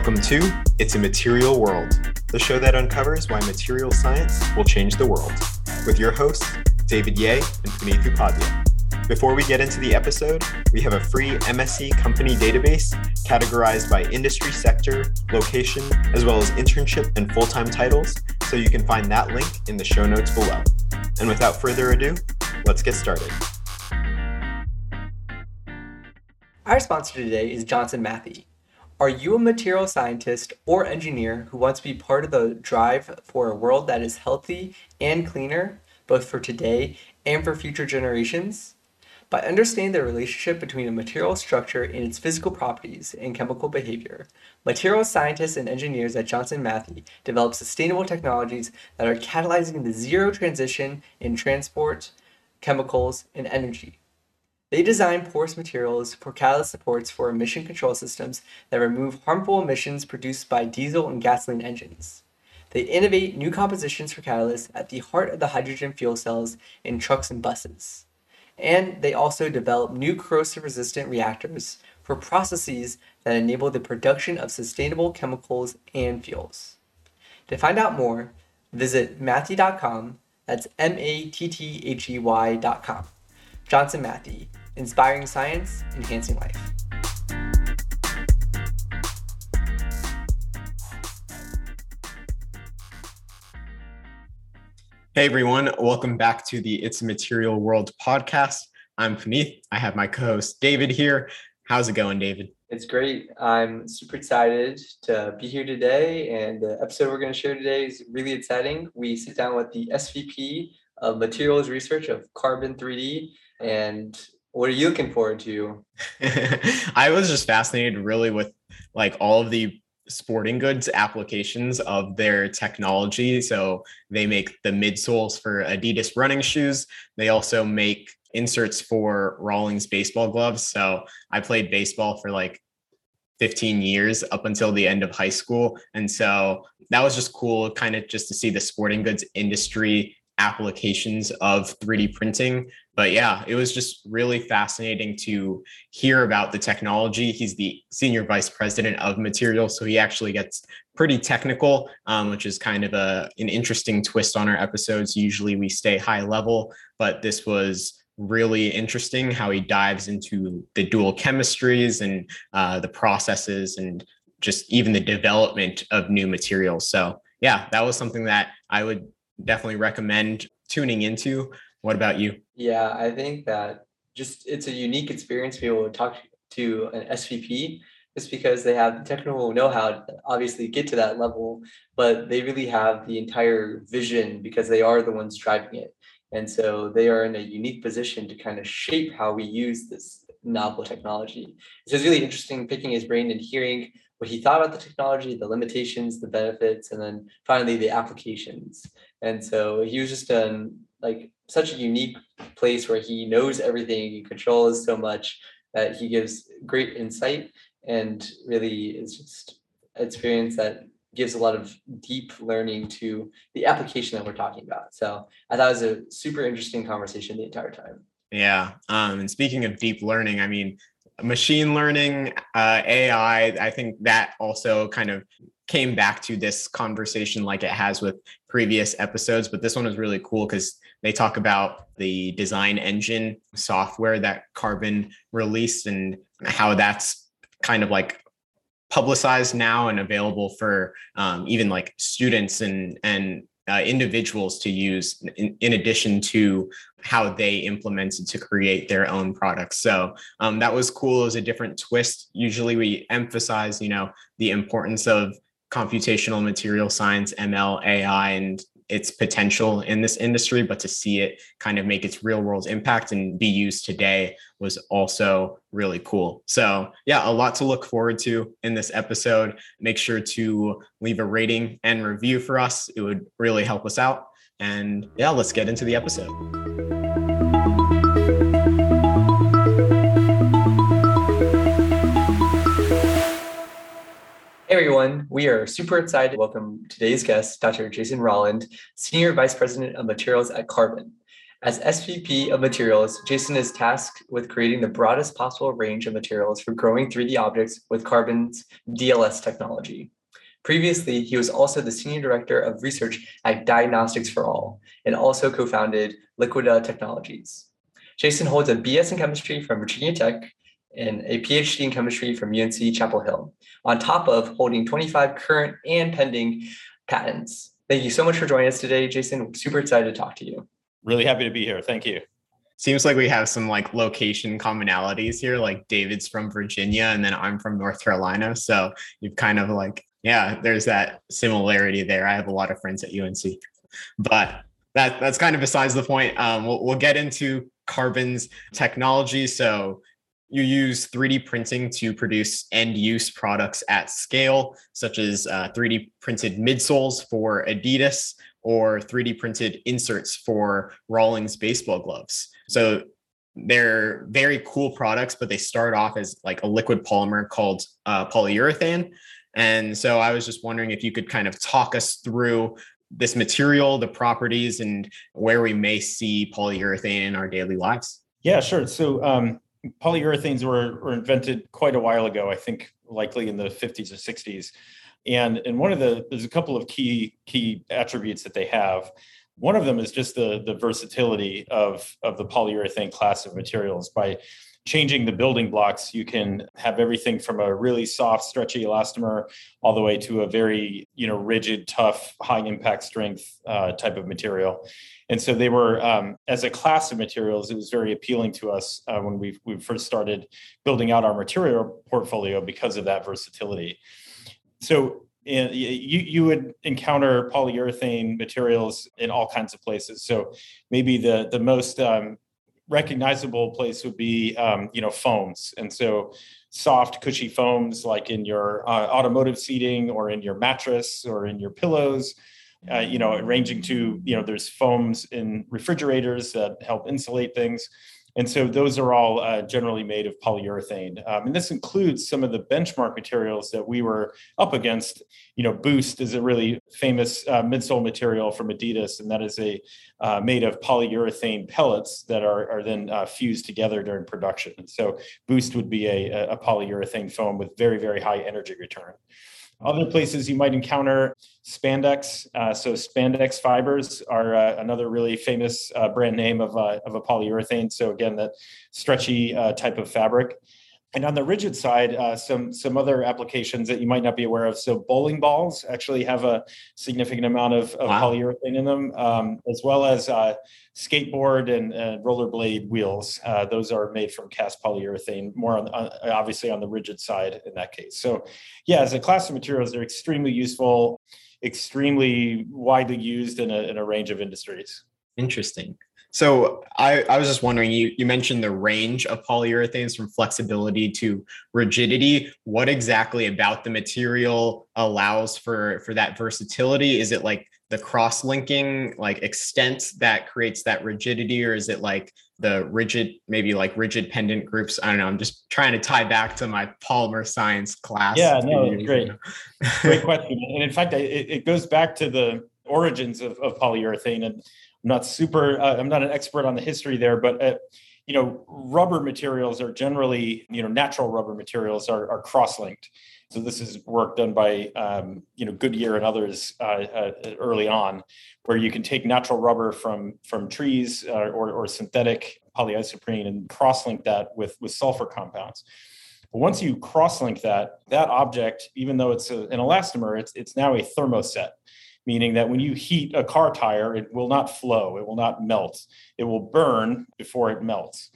Welcome to It's a Material World, the show that uncovers why material science will change the world, with your hosts, David Ye and Puneet Upadhyay. Before we get into the episode, we have a free MSc company database categorized by industry sector, location, as well as internship and full time titles, so you can find that link in the show notes below. And without further ado, let's get started. Our sponsor today is Johnson Matthey. Are you a material scientist or engineer who wants to be part of the drive for a world that is healthy and cleaner, both for today and for future generations? By understanding the relationship between a material structure and its physical properties and chemical behavior, material scientists and engineers at Johnson Matthey develop sustainable technologies that are catalyzing the zero transition in transport, chemicals, and energy. They design porous materials for catalyst supports for emission control systems that remove harmful emissions produced by diesel and gasoline engines. They innovate new compositions for catalysts at the heart of the hydrogen fuel cells in trucks and buses. And they also develop new corrosive resistant reactors for processes that enable the production of sustainable chemicals and fuels. To find out more, visit matthey.com. That's M A T T H E Y.com. Johnson Matthey, inspiring science, enhancing life. Hey everyone, welcome back to the It's a Material World podcast. I'm Puneet. I have my co-host David here. How's it going, David? It's great. I'm super excited to be here today, and the episode we're going to share today is really exciting. We sit down with the SVP of Materials Research of Carbon 3D, and what are you looking forward to? I was just fascinated really with like all of the sporting goods applications of their technology. So they make the midsoles for Adidas running shoes. They also make inserts for Rawlings baseball gloves. So I played baseball for like 15 years up until the end of high school. And so that was just cool, kind of just to see the sporting goods industry applications of 3D printing. But yeah, it was just really fascinating to hear about the technology. He's the senior vice president of materials, so he actually gets pretty technical, um, which is kind of a an interesting twist on our episodes. Usually we stay high level, but this was really interesting how he dives into the dual chemistries and uh, the processes and just even the development of new materials. So yeah, that was something that I would definitely recommend tuning into. What about you? Yeah, I think that just it's a unique experience to be able to talk to an SVP just because they have the technical know-how to obviously get to that level, but they really have the entire vision because they are the ones driving it. And so they are in a unique position to kind of shape how we use this novel technology. So it's really interesting picking his brain and hearing what he thought about the technology, the limitations, the benefits, and then finally the applications. And so he was just um like such a unique place where he knows everything, he controls so much that he gives great insight and really is just experience that gives a lot of deep learning to the application that we're talking about. So I thought it was a super interesting conversation the entire time. Yeah. Um, and speaking of deep learning, I mean, machine learning, uh, AI, I think that also kind of came back to this conversation like it has with previous episodes, but this one was really cool because they talk about the design engine software that Carbon released and how that's kind of like publicized now and available for um, even like students and and uh, individuals to use in, in, addition to how they implemented to create their own products. So um, that was cool. It was a different twist. Usually we emphasize, you know, the importance of computational material science, ML, AI, and its potential in this industry, but to see it kind of make its real world impact and be used today was also really cool. So, yeah, a lot to look forward to in this episode. Make sure to leave a rating and review for us, it would really help us out. And yeah, let's get into the episode. Hey everyone, we are super excited to welcome today's guest, Dr. Jason Rolland, Senior Vice President of Materials at Carbon. As SVP of Materials, Jason is tasked with creating the broadest possible range of materials for growing 3D objects with Carbon's DLS technology. Previously, he was also the Senior Director of Research at Diagnostics for All and also co founded Liquidia Technologies. Jason holds a BS in chemistry from Virginia Tech and a PhD in chemistry from UNC Chapel Hill, on top of holding 25 current and pending patents. Thank you so much for joining us today, Jason. Super excited to talk to you. Really happy to be here. Thank you. Seems like we have some like location commonalities here. Like David's from Virginia and then I'm from North Carolina. So you've kind of like, yeah, there's that similarity there. I have a lot of friends at UNC, but that that's kind of besides the point. Um, we'll, we'll get into Carbon's technology. So you use 3D printing to produce end use products at scale, such as uh, 3D printed midsoles for Adidas or 3D printed inserts for Rawlings baseball gloves. So they're very cool products, but they start off as like a liquid polymer called uh, polyurethane. And so I was just wondering if you could kind of talk us through this material, the properties, and where we may see polyurethane in our daily lives. Yeah, sure. So um, polyurethanes were, were invented quite a while ago, I think likely in the 50s or 60s. And, and one of the, there's a couple of key, key attributes that they have. One of them is just the, the versatility of, of the polyurethane class of materials. By changing the building blocks, you can have everything from a really soft, stretchy elastomer all the way to a very, you know, rigid, tough, high impact strength uh, type of material. And so they were, um, as a class of materials, it was very appealing to us uh, when we we first started building out our material portfolio because of that versatility. So you you would encounter polyurethane materials in all kinds of places. So maybe the the most um, recognizable place would be um, you know foams and so soft cushy foams like in your uh, automotive seating or in your mattress or in your pillows uh, you know ranging to you know there's foams in refrigerators that help insulate things and so those are all uh, generally made of polyurethane. Um, and this includes some of the benchmark materials that we were up against. You know, Boost is a really famous uh, midsole material from Adidas, and that is a uh, made of polyurethane pellets that are, are then uh, fused together during production. And so Boost would be a, a polyurethane foam with very, very high energy return. Other places you might encounter spandex. Uh, so spandex fibers are uh, another really famous uh, brand name of, uh, of a polyurethane. So again, that stretchy uh, type of fabric. And on the rigid side, uh, some some other applications that you might not be aware of. So bowling balls actually have a significant amount of, of wow. polyurethane in them, um, as well as uh, skateboard and, and rollerblade wheels. Uh, those are made from cast polyurethane, more on, on, obviously on the rigid side in that case. So, yeah, as a class of materials, they're extremely useful, extremely widely used in a, in a range of industries. Interesting. So I, I was just wondering, you, you mentioned the range of polyurethanes from flexibility to rigidity. What exactly about the material allows for, for that versatility? Is it like the cross-linking like extent that creates that rigidity, or is it like the rigid, maybe like rigid pendant groups? I don't know. I'm just trying to tie back to my polymer science class. Yeah, no, great. great question. And in fact, it, it goes back to the origins of, of polyurethane and not super. Uh, I'm not an expert on the history there, but uh, you know, rubber materials are generally, you know, natural rubber materials are, are cross-linked. So this is work done by, um, you know, Goodyear and others uh, uh, early on, where you can take natural rubber from from trees uh, or, or synthetic polyisoprene and cross-link that with with sulfur compounds. But once you cross-link that, that object, even though it's a, an elastomer, it's it's now a thermoset meaning that when you heat a car tire, it will not flow, it will not melt, it will burn before it melts.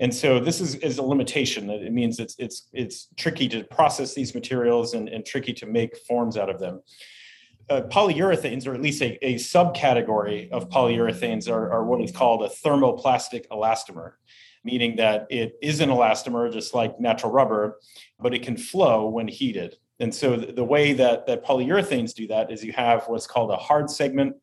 And so this is, is a limitation. that It means it's it's it's tricky to process these materials and, and tricky to make forms out of them. Uh, polyurethanes, or at least a, a subcategory of polyurethanes, are, are what is called a thermoplastic elastomer, meaning that it is an elastomer just like natural rubber, but it can flow when heated. And so the way that, that polyurethanes do that is you have what's called a hard segment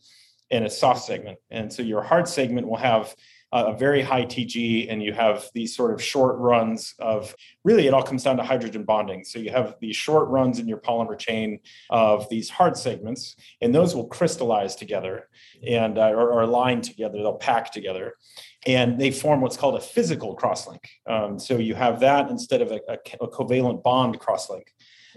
and a soft segment. And so your hard segment will have a very high TG, and you have these sort of short runs of really it all comes down to hydrogen bonding. So you have these short runs in your polymer chain of these hard segments, and those will crystallize together and uh, or, or align together. They'll pack together, and they form what's called a physical crosslink. Um, so you have that instead of a, a, a covalent bond crosslink.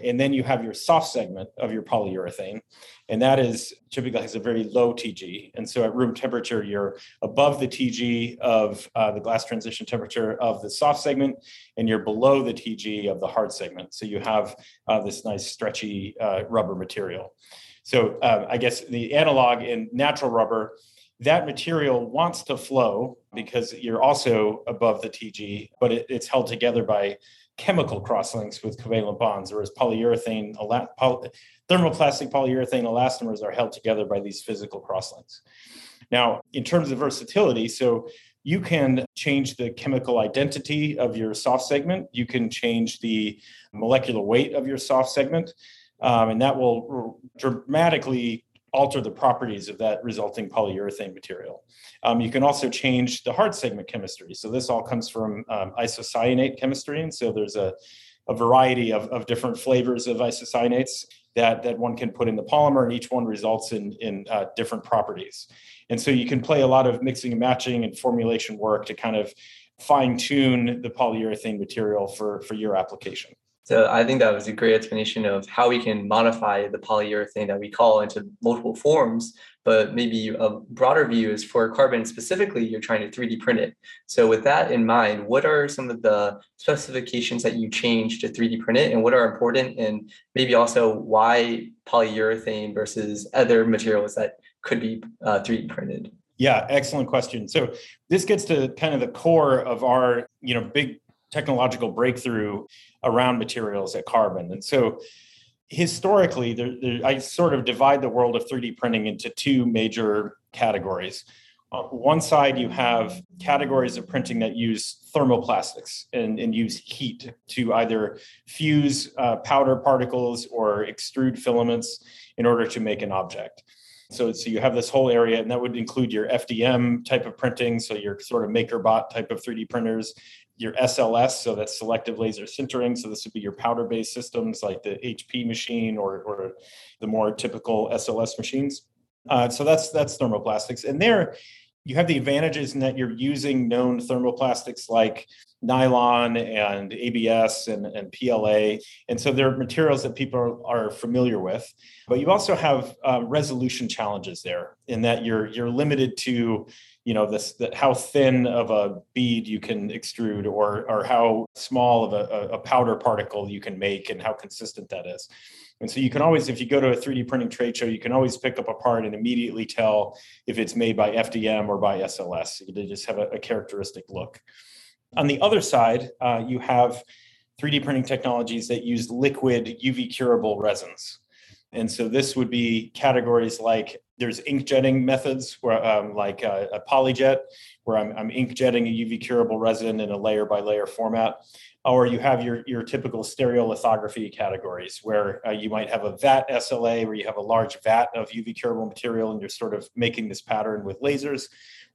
And then you have your soft segment of your polyurethane, and that is typically has a very low TG. And so at room temperature, you're above the TG of uh, the glass transition temperature of the soft segment, and you're below the TG of the hard segment. So you have uh, this nice stretchy uh, rubber material. So uh, I guess the analog in natural rubber that material wants to flow because you're also above the TG, but it, it's held together by chemical crosslinks with covalent bonds, whereas polyurethane, poly, thermoplastic polyurethane elastomers are held together by these physical crosslinks. Now, in terms of versatility, so you can change the chemical identity of your soft segment, you can change the molecular weight of your soft segment, um, and that will dramatically alter the properties of that resulting polyurethane material. Um, you can also change the hard segment chemistry. So this all comes from um, isocyanate chemistry. And so there's a, a variety of, of different flavors of isocyanates that, that one can put in the polymer and each one results in, in uh, different properties. And so you can play a lot of mixing and matching and formulation work to kind of fine tune the polyurethane material for, for your application. So I think that was a great explanation of how we can modify the polyurethane that we call into multiple forms. But maybe a broader view is for carbon specifically, you're trying to 3D print it. So with that in mind, what are some of the specifications that you change to 3D print it and what are important? And maybe also why polyurethane versus other materials that could be uh, 3D printed? Yeah, excellent question. So this gets to kind of the core of our, you know, big technological breakthrough around materials at carbon. And so historically, there, there, I sort of divide the world of 3D printing into two major categories. On one side, you have categories of printing that use thermoplastics and, and use heat to either fuse uh, powder particles or extrude filaments in order to make an object. So, so you have this whole area, and that would include your FDM type of printing, so your sort of MakerBot type of 3D printers, your SLS, so that's selective laser sintering. So this would be your powder-based systems like the HP machine or, or the more typical SLS machines. Uh, so that's that's thermoplastics, and there you have the advantages in that you're using known thermoplastics like nylon and ABS and, and PLA. And so they're materials that people are, are familiar with. But you also have uh, resolution challenges there in that you're you're limited to you know this that how thin of a bead you can extrude or or how small of a, a powder particle you can make and how consistent that is. And so you can always if you go to a 3d printing trade show you can always pick up a part and immediately tell if it's made by fdm or by sls they just have a, a characteristic look. On the other side uh, you have 3d printing technologies that use liquid uv curable resins. And so this would be categories like there's ink jetting methods where um, like a, a, polyjet where I'm, I'm ink jetting a UV curable resin in a layer by layer format. Or you have your, your typical stereolithography categories where uh, you might have a vat SLA where you have a large vat of UV curable material and you're sort of making this pattern with lasers.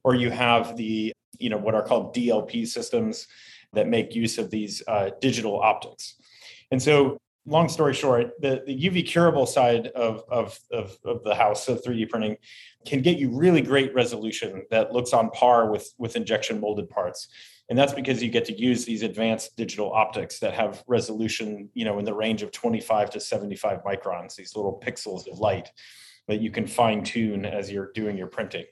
Or you have the, you know, what are called DLP systems that make use of these uh, digital optics. And so long story short, the, the UV curable side of, of, of, of, the house of 3D printing can get you really great resolution that looks on par with, with injection molded parts. And that's because you get to use these advanced digital optics that have resolution, you know, in the range of 25 to 75 microns, these little pixels of light that you can fine tune as you're doing your printing.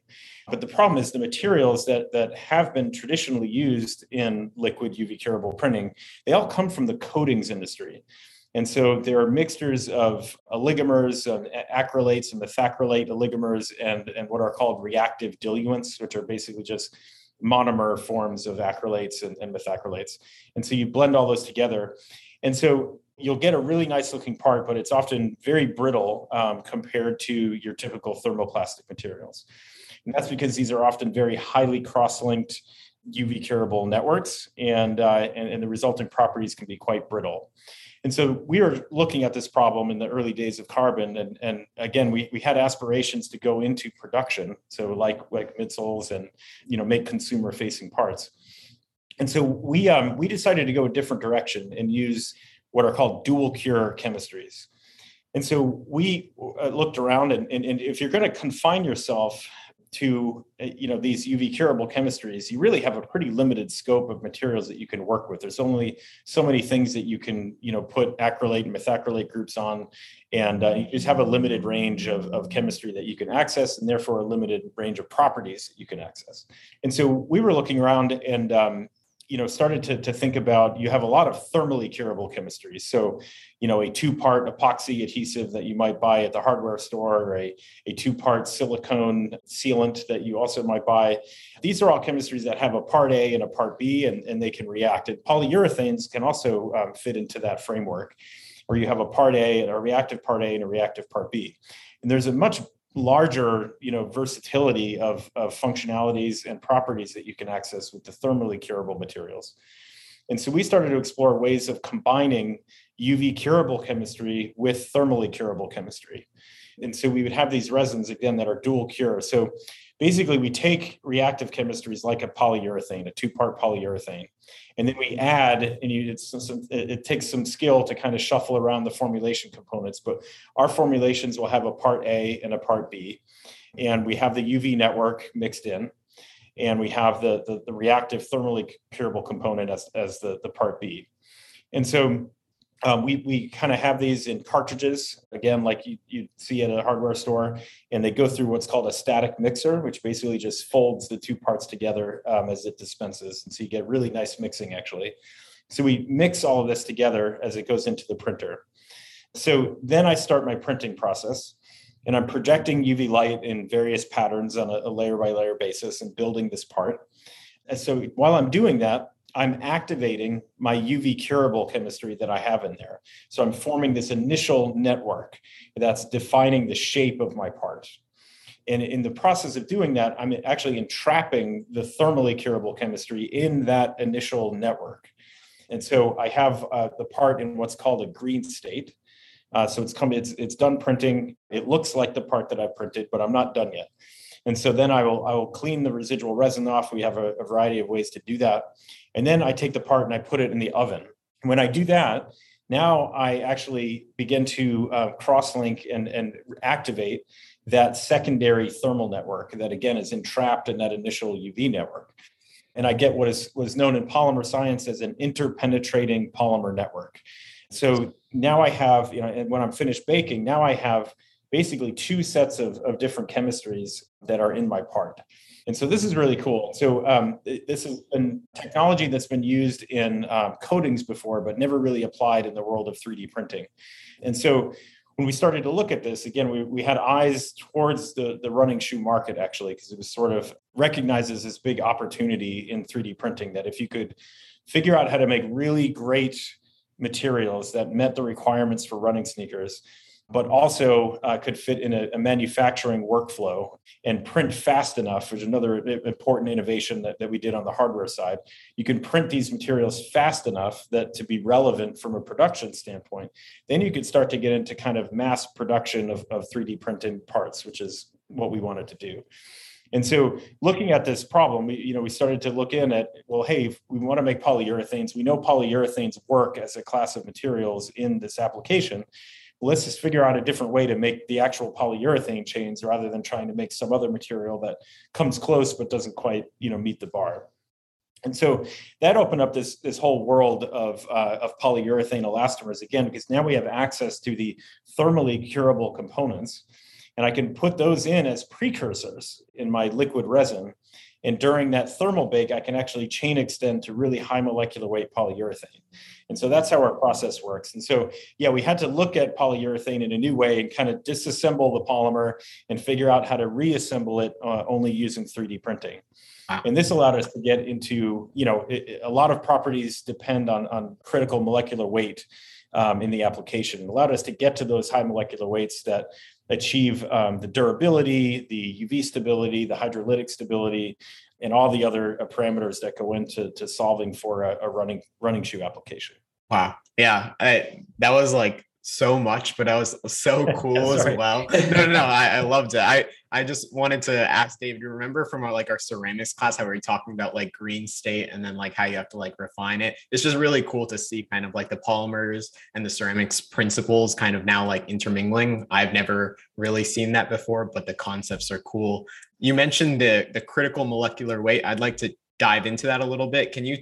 But the problem is the materials that, that have been traditionally used in liquid UV curable printing, they all come from the coatings industry. And so there are mixtures of oligomers, of acrylates and methacrylate oligomers, and, and what are called reactive diluents, which are basically just monomer forms of acrylates and, and methacrylates. And so you blend all those together. And so you'll get a really nice looking part, but it's often very brittle um, compared to your typical thermoplastic materials. And that's because these are often very highly cross linked UV curable networks, and, uh, and, and the resulting properties can be quite brittle. And so we were looking at this problem in the early days of carbon, and, and again, we, we had aspirations to go into production, so like like midsoles and you know make consumer facing parts. And so we um, we decided to go a different direction and use what are called dual cure chemistries. And so we uh, looked around, and, and, and if you're going to confine yourself to uh, you know these UV curable chemistries, you really have a pretty limited scope of materials that you can work with. There's only so many things that you can you know put acrylate and methacrylate groups on, and uh, you just have a limited range of, of chemistry that you can access, and therefore a limited range of properties that you can access. And so we were looking around, and um, you know started to, to think about you have a lot of thermally curable chemistries so you know a two part epoxy adhesive that you might buy at the hardware store or a, a two part silicone sealant that you also might buy. These are all chemistries that have a part a and a part b and, and they can react. And polyurethanes can also um, fit into that framework where you have a part a and a reactive part a and a reactive part b. And there's a much larger you know versatility of, of functionalities and properties that you can access with the thermally curable materials. And so we started to explore ways of combining uv curable chemistry with thermally curable chemistry. And so we would have these resins again that are dual cure. So basically we take reactive chemistries like a polyurethane a two part polyurethane and then we add and you it, it, takes some skill to kind of shuffle around the formulation components but our formulations will have a part a and a part b. And we have the uv network mixed in. And we have the the, the reactive thermally curable component as, as the, the part b. And so um, we we kind of have these in cartridges again, like you you see at a hardware store, and they go through what's called a static mixer, which basically just folds the two parts together um, as it dispenses, and so you get really nice mixing actually. So we mix all of this together as it goes into the printer. So then I start my printing process, and I'm projecting UV light in various patterns on a, a layer by layer basis and building this part. And so while I'm doing that, I'm activating my UV curable chemistry that I have in there. So I'm forming this initial network that's defining the shape of my part. And in the process of doing that, I'm actually entrapping the thermally curable chemistry in that initial network. And so I have uh, the part in what's called a green state. Uh, so it's come, it's it's done printing. It looks like the part that I printed, but I'm not done yet. And so then I will I will clean the residual resin off. We have a, a variety of ways to do that. And then I take the part and I put it in the oven. when I do that, now I actually begin to uh, cross-link and, and activate that secondary thermal network that again is entrapped in that initial UV network. And I get what is was known in polymer science as an interpenetrating polymer network. So now I have, you know, and when I'm finished baking, now I have basically two sets of, of different chemistries that are in my part. And so this is really cool. So um, this is a technology that's been used in um, coatings before, but never really applied in the world of 3D printing. And so when we started to look at this, again, we, we had eyes towards the, the running shoe market actually, because it was sort of recognized as this big opportunity in 3D printing that if you could figure out how to make really great materials that met the requirements for running sneakers, but also uh, could fit in a, a, manufacturing workflow and print fast enough, which is another important innovation that, that we did on the hardware side. You can print these materials fast enough that to be relevant from a production standpoint. Then you could start to get into kind of mass production of, of 3D printing parts, which is what we wanted to do. And so looking at this problem, we, you know, we started to look in at, well, hey, we want to make polyurethanes. We know polyurethanes work as a class of materials in this application let's just figure out a different way to make the actual polyurethane chains rather than trying to make some other material that comes close but doesn't quite you know meet the bar. And so that opened up this this whole world of uh, of polyurethane elastomers again because now we have access to the thermally curable components. And i can put those in as precursors in my liquid resin and during that thermal bake, I can actually chain extend to really high molecular weight polyurethane. And so that's how our process works. And so, yeah, we had to look at polyurethane in a new way and kind of disassemble the polymer and figure out how to reassemble it uh, only using 3D printing. And this allowed us to get into, you know, it, a lot of properties depend on, on critical molecular weight um, in the application. It allowed us to get to those high molecular weights that achieve um, the durability, the UV stability, the hydrolytic stability, and all the other uh, parameters that go into to solving for a, a running running shoe application. Wow. Yeah. I, that was like so much, but that was so cool as well. No, no, no. I, I, loved it. I, I just wanted to ask David, you remember from our, like our ceramics class, how we were talking about like green state and then like how you have to like refine it. It's just really cool to see kind of like the polymers and the ceramics principles kind of now like intermingling. I've never really seen that before, but the concepts are cool. You mentioned the, the critical molecular weight. I'd like to dive into that a little bit. Can you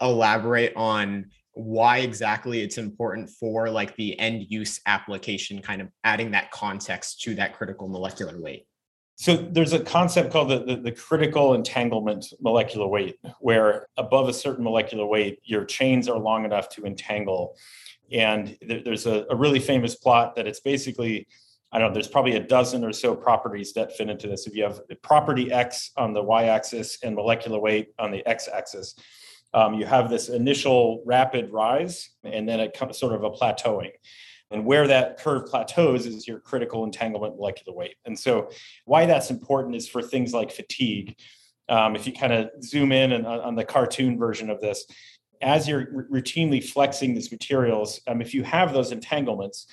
elaborate on why exactly it's important for like the end use application kind of adding that context to that critical molecular weight so there's a concept called the, the, the, critical entanglement molecular weight where above a certain molecular weight your chains are long enough to entangle and there, there's a, a really famous plot that it's basically I don't know, there's probably a dozen or so properties that fit into this. If you have property X on the y axis and molecular weight on the x axis, um, you have this initial rapid rise and then comes sort of a plateauing. And where that curve plateaus is your critical entanglement molecular weight. And so, why that's important is for things like fatigue. Um, if you kind of zoom in and on, the cartoon version of this, as you're routinely flexing these materials, um, if you have those entanglements,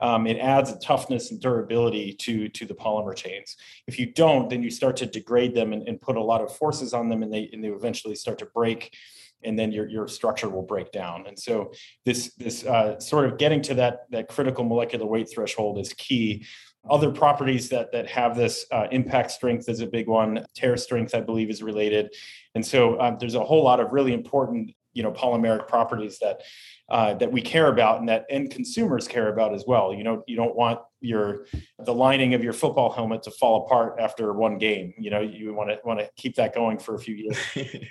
um, it adds a toughness and durability to to the polymer chains. If you don't, then you start to degrade them and, and put a lot of forces on them, and they and they eventually start to break and then your, your structure will break down. And so this this uh, sort of getting to that that critical molecular weight threshold is key. Other properties that that have this uh, impact strength is a big one. Tear strength, I believe, is related. And so um, there's a whole lot of really important you know polymeric properties that uh, that we care about and that end consumers care about as well. You know, you don't want your the lining of your football helmet to fall apart after one game. You know, you want to want to keep that going for a few years.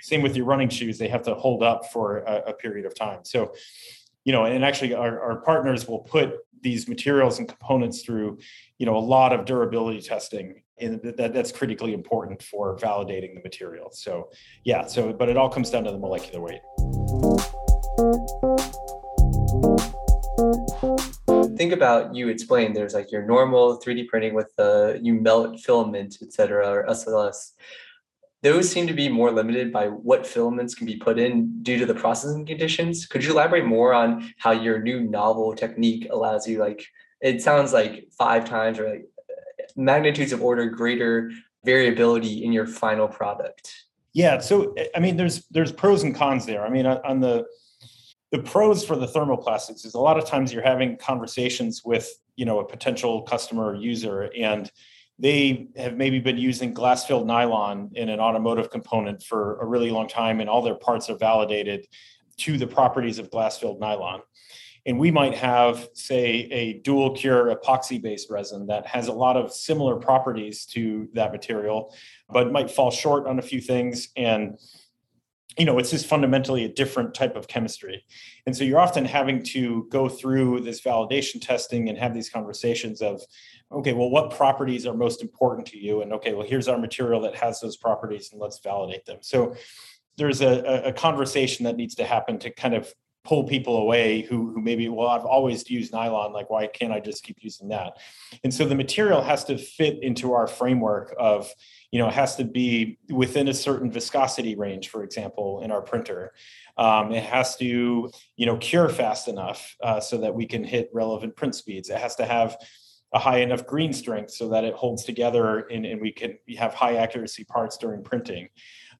Same with your running shoes; they have to hold up for a, a period of time. So, you know, and actually, our, our partners will put these materials and components through, you know, a lot of durability testing and that, that's critically important for validating the material. So yeah, so but it all comes down to the molecular weight. think about you explained there's like your normal 3D printing with the you melt filament, etc., or SLS. Those seem to be more limited by what filaments can be put in due to the processing conditions. Could you elaborate more on how your new novel technique allows you like it sounds like five times or like magnitudes of order greater variability in your final product? Yeah, so eh, I mean, there's there's pros and cons there. I mean, on the the pros for the thermoplastics is a lot of times you're having conversations with you know a potential customer or user and they have maybe been using glass filled nylon in an automotive component for a really long time and all their parts are validated to the properties of glass filled nylon and we might have say a dual cure epoxy based resin that has a lot of similar properties to that material but might fall short on a few things. And you know it's just fundamentally a different type of chemistry. And so you're often having to go through this validation testing and have these conversations of okay well what properties are most important to you? And okay well here's our material that has those properties and let's validate them. So there's a, a conversation that needs to happen to kind of pull people away who, who maybe well i've always used nylon like why can't i just keep using that? And so the material has to fit into our framework of you know it has to be within a certain viscosity range for example in our printer. Um, it has to you know cure fast enough uh, so that we can hit relevant print speeds. It has to have a high enough green strength so that it holds together and, and we can have high accuracy parts during printing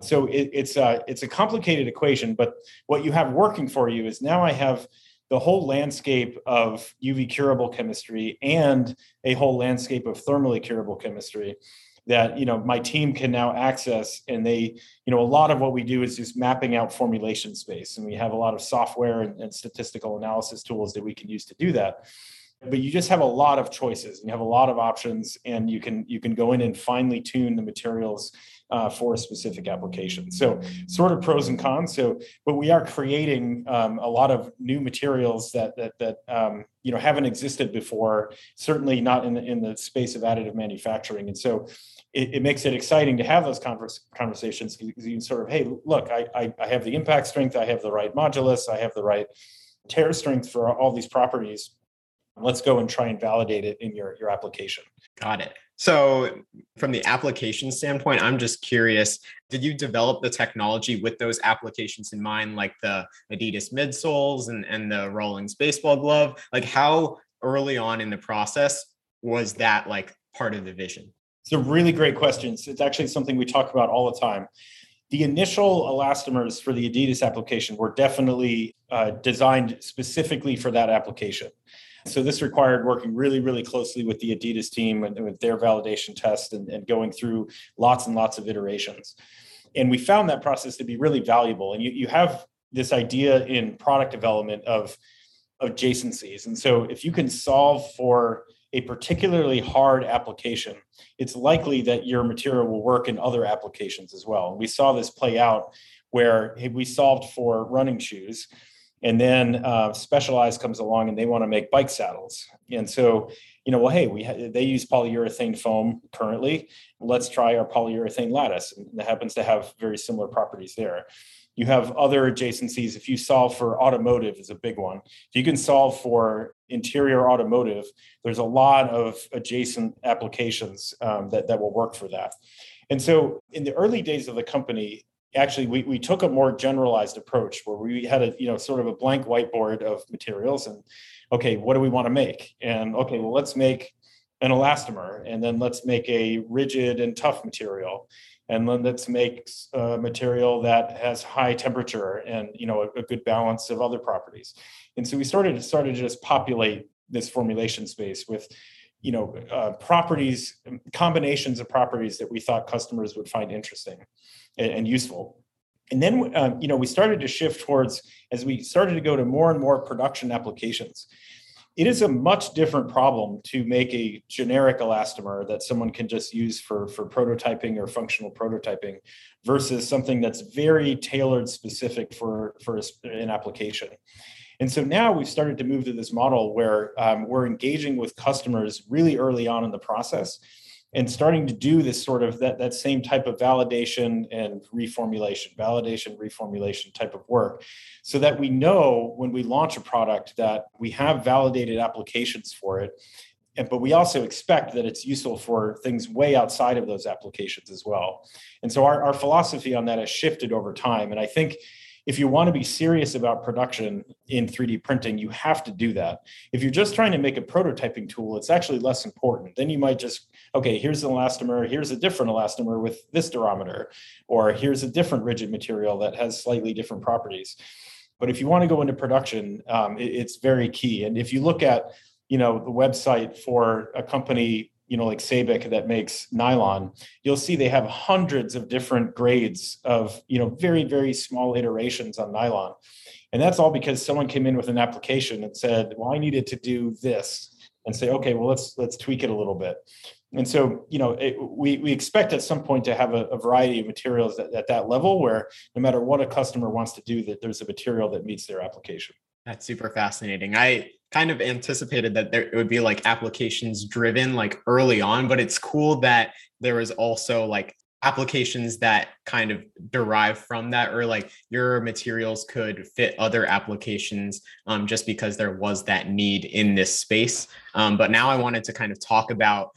so it, it's a it's a complicated equation, but what you have working for you is now I have the whole landscape of UV curable chemistry and a whole landscape of thermally curable chemistry that you know my team can now access. And they you know a lot of what we do is just mapping out formulation space. And we have a lot of software and, and statistical analysis tools that we can use to do that. But you just have a lot of choices and you have a lot of options. And you can you can go in and finely tune the materials uh, for a specific application. So sort of pros and cons. So but we are creating um, a lot of new materials that that that um, you know haven't existed before certainly not in the, in the space of additive manufacturing. And so it, it makes it exciting to have those converse, conversations because you can sort of hey look I, I i have the impact strength i have the right modulus i have the right tear strength for all these properties let's go and try and validate it in your your application got it So, from the application standpoint, I'm just curious did you develop the technology with those applications in mind, like the Adidas midsoles and, and the Rawlings baseball glove? Like, how early on in the process was that like part of the vision? It's a really great question. It's actually something we talk about all the time. The initial elastomers for the Adidas application were definitely uh, designed specifically for that application. So this required working really, really closely with the Adidas team and with their validation test and, and going through lots and lots of iterations. And we found that process to be really valuable. And you, you have this idea in product development of adjacencies. And so if you can solve for a particularly hard application, it's likely that your material will work in other applications as well. And we saw this play out where we solved for running shoes and then uh, specialized comes along and they want to make bike saddles. And so you know well hey we ha- they use polyurethane foam currently. Let's try our polyurethane lattice. And it happens to have very similar properties there. You have other adjacencies. If you solve for automotive is a big one. If you can solve for interior automotive there's a lot of adjacent applications um, that, that will work for that. And so in the early days of the company actually we, we took a more generalized approach where we had a you know sort of a blank whiteboard of materials and okay what do we want to make? And okay well let's make an elastomer and then let's make a rigid and tough material. And then let's make a material that has high temperature and you know a, a good balance of other properties. And so we started started to just populate this formulation space with you know uh, properties combinations of properties that we thought customers would find interesting and, and useful. And then um, you know we started to shift towards as we started to go to more and more production applications it is a much different problem to make a generic elastomer that someone can just use for, for prototyping or functional prototyping versus something that's very tailored specific for, for an application and so now we've started to move to this model where um, we're engaging with customers really early on in the process and starting to do this sort of that, that same type of validation and reformulation, validation, reformulation type of work, so that we know when we launch a product that we have validated applications for it. And, but we also expect that it's useful for things way outside of those applications as well. And so our, our philosophy on that has shifted over time. And I think if you want to be serious about production in 3D printing, you have to do that. If you're just trying to make a prototyping tool, it's actually less important. Then you might just, okay, here's an elastomer, here's a different elastomer with this durometer, or here's a different rigid material that has slightly different properties. But if you want to go into production, um, it, it's very key. And if you look at, you know, the website for a company you know, like Sabic that makes nylon, you'll see they have hundreds of different grades of, you know, very, very small iterations on nylon. And that's all because someone came in with an application and said, well, I needed to do this and say, okay, well, let's, let's tweak it a little bit. And so, you know, it, we, we expect at some point to have a, a variety of materials at, at that level where no matter what a customer wants to do, that there's a material that meets their application. That's super fascinating. I kind of anticipated that there it would be like applications driven like early on, but it's cool that there was also like applications that kind of derive from that or like your materials could fit other applications um, just because there was that need in this space. Um, but now i wanted to kind of talk about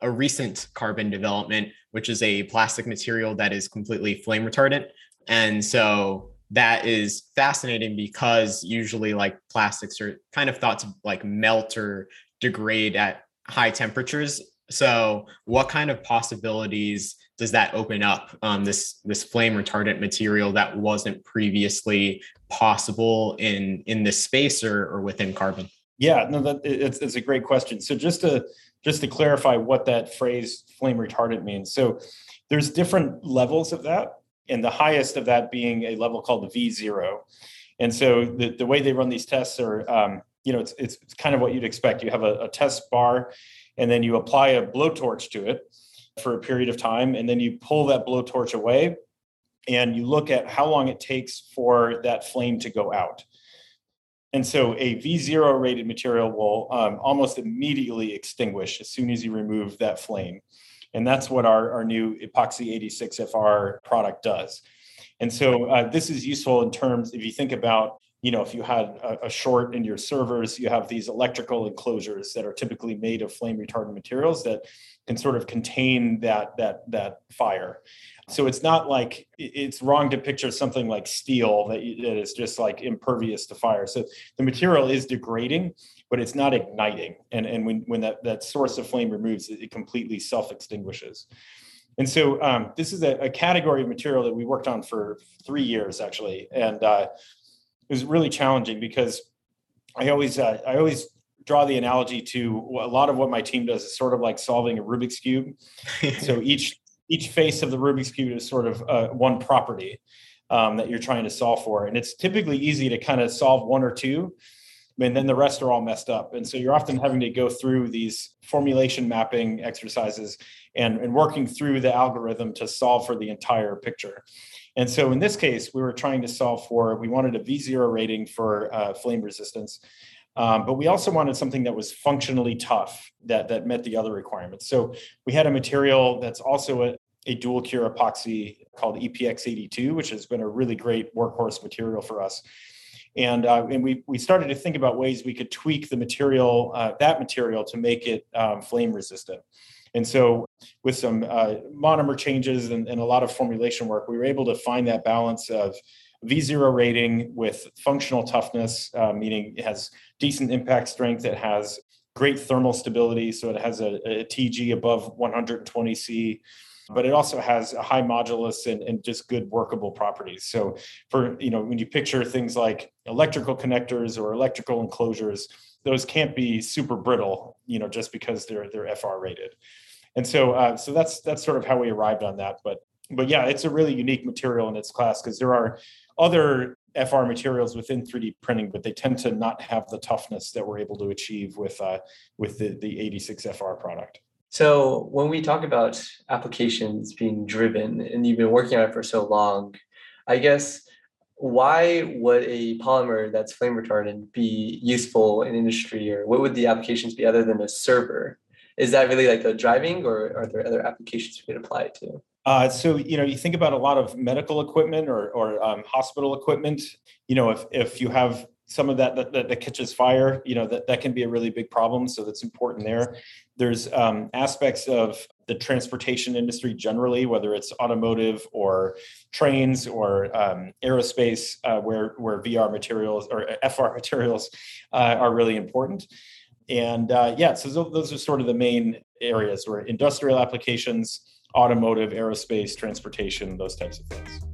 a recent carbon development which is a plastic material that is completely flame retardant. And so that is fascinating because usually like plastics are kind of thought to like melt or degrade at high temperatures. So what kind of possibilities does that open up um, this this flame retardant material that wasn't previously possible in in this space or, or within carbon? Yeah no that it's, it's a great question. So just to just to clarify what that phrase flame retardant means. So there's different levels of that and the highest of that being a level called the V0. And so the, the way they run these tests are, um, you know, it's, it's, it's, kind of what you'd expect. You have a, a test bar, and then you apply a blowtorch to it for a period of time, and then you pull that blowtorch away, and you look at how long it takes for that flame to go out. And so a V0 rated material will um, almost immediately extinguish as soon as you remove that flame. And that's what our, our new epoxy 86FR product does. And so uh, this is useful in terms, if you think about you know, if you had a, a, short in your servers, you have these electrical enclosures that are typically made of flame retardant materials that can sort of contain that that that fire. So it's not like it's wrong to picture something like steel that, that is just like impervious to fire. So the material is degrading, but it's not igniting. And and when when that that source of flame removes, it, it completely self extinguishes. And so um, this is a, a, category of material that we worked on for three years actually, and uh, it was really challenging because I always uh, I always draw the analogy to a lot of what my team does is sort of like solving a Rubik's cube. so each each face of the Rubik's cube is sort of uh, one property um, that you're trying to solve for, and it's typically easy to kind of solve one or two, and then the rest are all messed up. And so you're often having to go through these formulation mapping exercises and, and working through the algorithm to solve for the entire picture. And so in this case, we were trying to solve for, we wanted a V0 rating for uh, flame resistance, um, but we also wanted something that was functionally tough that, that met the other requirements. So we had a material that's also a, a dual cure epoxy called EPX82, which has been a really great workhorse material for us. And, uh, and we, we started to think about ways we could tweak the material, uh, that material to make it um, flame resistant. And so, with some uh, monomer changes and, and, a lot of formulation work, we were able to find that balance of V0 rating with functional toughness, uh, meaning it has decent impact strength, it has great thermal stability, so it has a, a TG above 120 C but it also has a high modulus and, and, just good workable properties. So for, you know, when you picture things like electrical connectors or electrical enclosures, those can't be super brittle, you know, just because they're they're FR rated. And so uh, so that's that's sort of how we arrived on that. But but yeah, it's a really unique material in its class because there are other FR materials within 3D printing, but they tend to not have the toughness that we're able to achieve with uh, with the, the 86 FR product. So when we talk about applications being driven, and you've been working on it for so long, I guess why would a polymer that's flame retardant be useful in industry, or what would the applications be other than a server? Is that really like the driving, or are there other applications we could apply it to? Uh, so you know, you think about a lot of medical equipment or, or um, hospital equipment. You know, if if you have some of that that, that catches fire, you know, that, that can be a really big problem. So that's important there. There's um, aspects of the transportation industry generally, whether it's automotive or trains or um, aerospace, uh, where where VR materials or FR materials uh, are really important. And uh, yeah, so those are sort of the main areas where industrial applications, automotive, aerospace, transportation, those types of things.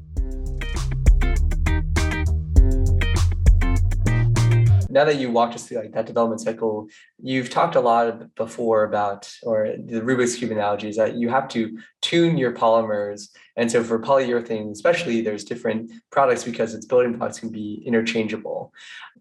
Now that you walked us through like that development cycle, you've talked a lot before about, or the Rubik's cube analogy is that you have to tune your polymers. And so for polyurethane, especially, there's different products because its building blocks can be interchangeable.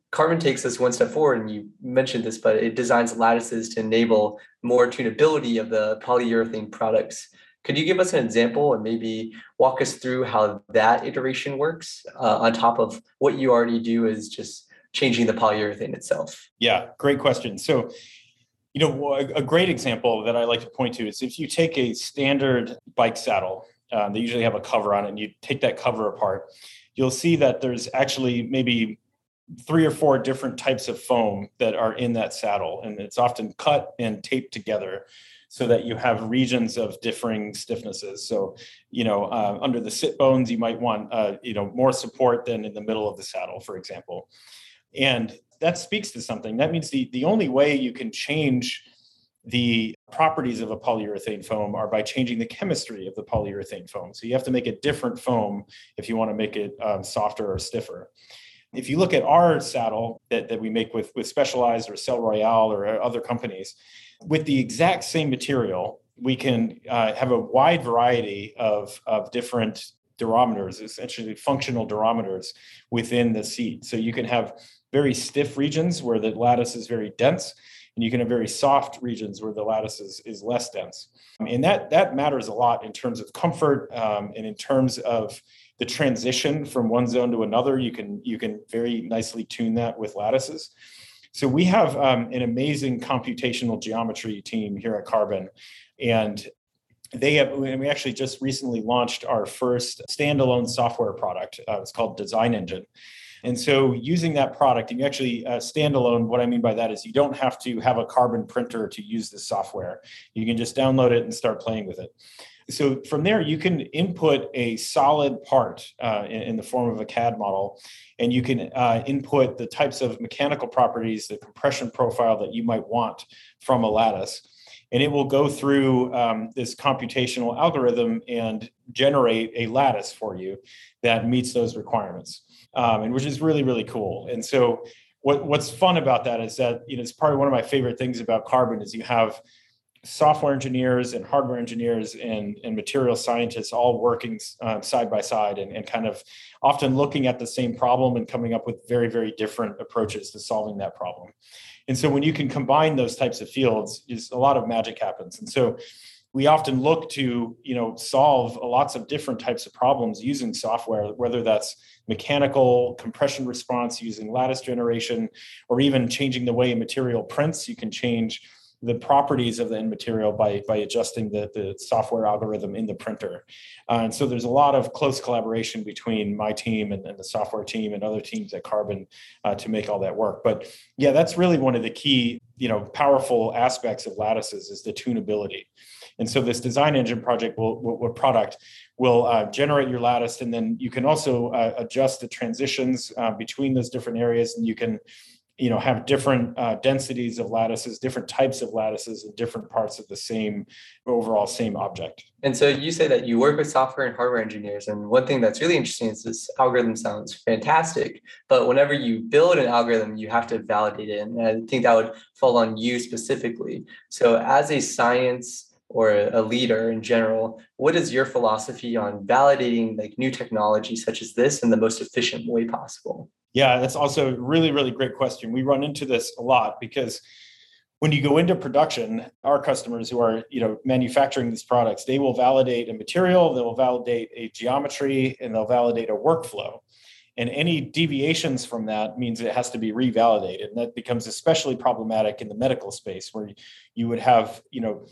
Carbon takes us one step forward, and you mentioned this, but it designs lattices to enable more tunability of the polyurethane products. Could you give us an example and maybe walk us through how that iteration works uh, on top of what you already do is just changing the polyurethane itself? Yeah, great question. So, you know, a great example that I like to point to is if you take a standard bike saddle, um, they usually have a cover on it, and you take that cover apart, you'll see that there's actually maybe three or four different types of foam that are in that saddle, and it's often cut and taped together so that you have regions of differing stiffnesses. So, you know, uh, under the sit bones, you might want, uh, you know, more support than in the middle of the saddle, for example. And that speaks to something. That means the, the only way you can change the properties of a polyurethane foam are by changing the chemistry of the polyurethane foam. So you have to make a different foam if you want to make it um, softer or stiffer. If you look at our saddle that, that we make with, with Specialized or Selle Royal or other companies, with the exact same material, we can uh, have a wide variety of, of different durometers, essentially functional durometers within the seat. So you can have very stiff regions where the lattice is very dense, and you can have very soft regions where the lattice is, is less dense. And that, that matters a lot in terms of comfort um, and in terms of the transition from one zone to another. You can, you can very nicely tune that with lattices. So we have um, an amazing computational geometry team here at Carbon, and they have. And We actually just recently launched our first standalone software product. Uh, it's called Design Engine, And so using that product, and you actually uh, standalone, what I mean by that is you don't have to have a carbon printer to use this software. You can just download it and start playing with it. So from there, you can input a solid part uh, in, in, the form of a CAD model, and you can uh, input the types of mechanical properties, the compression profile that you might want from a lattice. And it will go through um, this computational algorithm and generate a lattice for you that meets those requirements, um, and which is really, really cool. And so what, what's fun about that is that you know it's probably one of my favorite things about carbon is you have software engineers and hardware engineers and, and material scientists all working uh, side by side and, and kind of often looking at the same problem and coming up with very very different approaches to solving that problem and so when you can combine those types of fields is a lot of magic happens and so we often look to you know solve lots of different types of problems using software whether that's mechanical compression response using lattice generation or even changing the way a material prints you can change the properties of the end material by by adjusting the, the software algorithm in the printer. Uh, and so there's a lot of close collaboration between my team and, and the software team and other teams at Carbon uh, to make all that work. But yeah, that's really one of the key, you know, powerful aspects of lattices is the tunability. And so this design engine project will, will, will product will uh, generate your lattice, and then you can also uh, adjust the transitions uh, between those different areas, and you can you know have different uh, densities of lattices different types of lattices in different parts of the same overall same object. And so you say that you work with software and hardware engineers and one thing that's really interesting is this algorithm sounds fantastic but whenever you build an algorithm you have to validate it and i think that would fall on you specifically. So as a science or a leader in general what is your philosophy on validating like new technology such as this in the most efficient way possible yeah, that's also a really, really great question. We run into this a lot because when you go into production, our customers who are, you know, manufacturing these products, they will validate a material, they will validate a geometry, and they'll validate a workflow. And any deviations from that means it has to be revalidated. And that becomes especially problematic in the medical space where you would have, you know,